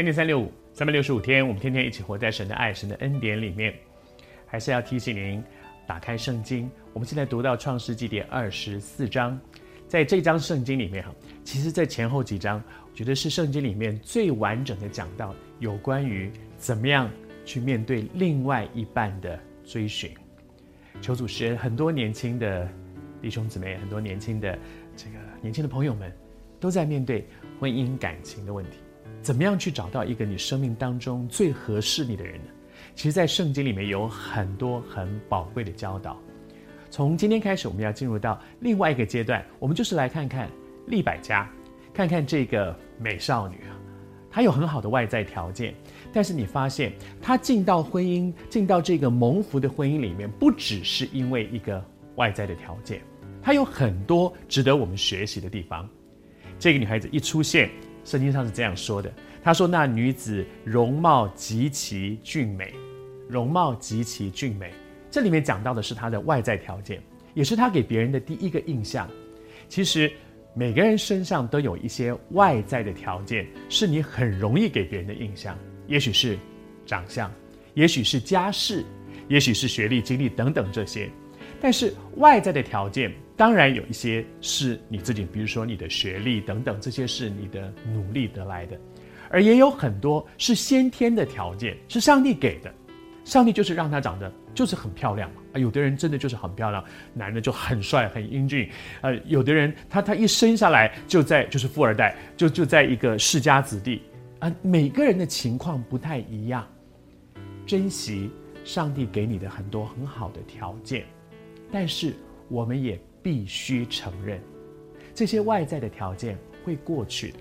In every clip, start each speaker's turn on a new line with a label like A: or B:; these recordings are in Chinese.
A: 恩典三六五，三百六十五天，我们天天一起活在神的爱、神的恩典里面。还是要提醒您，打开圣经。我们现在读到创世纪第二十四章，在这章圣经里面哈，其实，在前后几章，我觉得是圣经里面最完整的讲到有关于怎么样去面对另外一半的追寻。求主使很多年轻的弟兄姊妹，很多年轻的这个年轻的朋友们，都在面对婚姻感情的问题。怎么样去找到一个你生命当中最合适你的人呢？其实，在圣经里面有很多很宝贵的教导。从今天开始，我们要进入到另外一个阶段，我们就是来看看利百加，看看这个美少女啊，她有很好的外在条件，但是你发现她进到婚姻，进到这个蒙福的婚姻里面，不只是因为一个外在的条件，她有很多值得我们学习的地方。这个女孩子一出现。圣经上是这样说的：“他说，那女子容貌极其俊美，容貌极其俊美。这里面讲到的是她的外在条件，也是她给别人的第一个印象。其实每个人身上都有一些外在的条件，是你很容易给别人的印象。也许是长相，也许是家世，也许是学历、经历等等这些。但是外在的条件。”当然有一些是你自己，比如说你的学历等等，这些是你的努力得来的，而也有很多是先天的条件，是上帝给的。上帝就是让他长得就是很漂亮嘛。啊，有的人真的就是很漂亮，男的就很帅很英俊。呃，有的人他他一生下来就在就是富二代，就就在一个世家子弟。啊，每个人的情况不太一样，珍惜上帝给你的很多很好的条件，但是我们也。必须承认，这些外在的条件会过去的。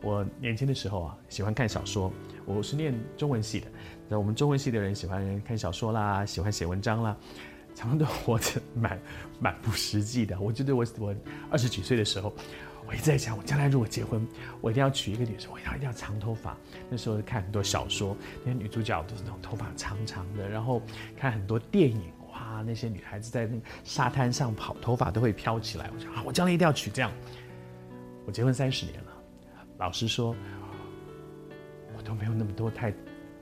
A: 我年轻的时候啊，喜欢看小说。我是念中文系的，那我们中文系的人喜欢看小说啦，喜欢写文章啦，常常都活着蛮蛮不实际的。我记得我我二十几岁的时候，我一直在想，我将来如果结婚，我一定要娶一个女生，我要一定要长头发。那时候看很多小说，那些女主角都是那种头发长长的，然后看很多电影。啊，那些女孩子在那个沙滩上跑，头发都会飘起来。我想啊，我将来一定要娶这样。我结婚三十年了，老实说，我都没有那么多太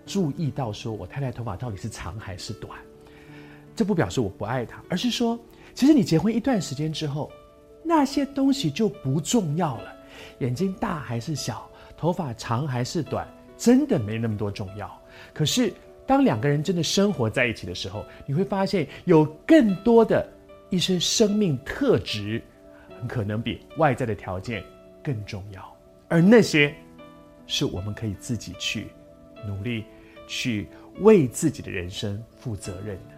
A: 注意到，说我太太头发到底是长还是短。这不表示我不爱她，而是说，其实你结婚一段时间之后，那些东西就不重要了。眼睛大还是小，头发长还是短，真的没那么多重要。可是。当两个人真的生活在一起的时候，你会发现有更多的一些生命特质，很可能比外在的条件更重要。而那些是我们可以自己去努力，去为自己的人生负责任的。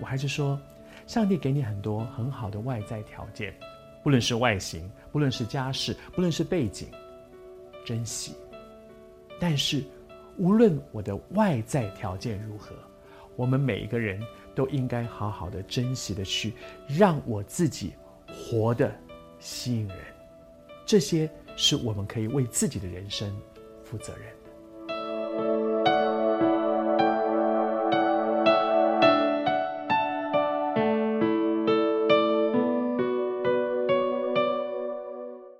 A: 我还是说，上帝给你很多很好的外在条件，不论是外形，不论是家世，不论是背景，珍惜。但是。无论我的外在条件如何，我们每一个人都应该好好的珍惜的去让我自己活得吸引人。这些是我们可以为自己的人生负责任。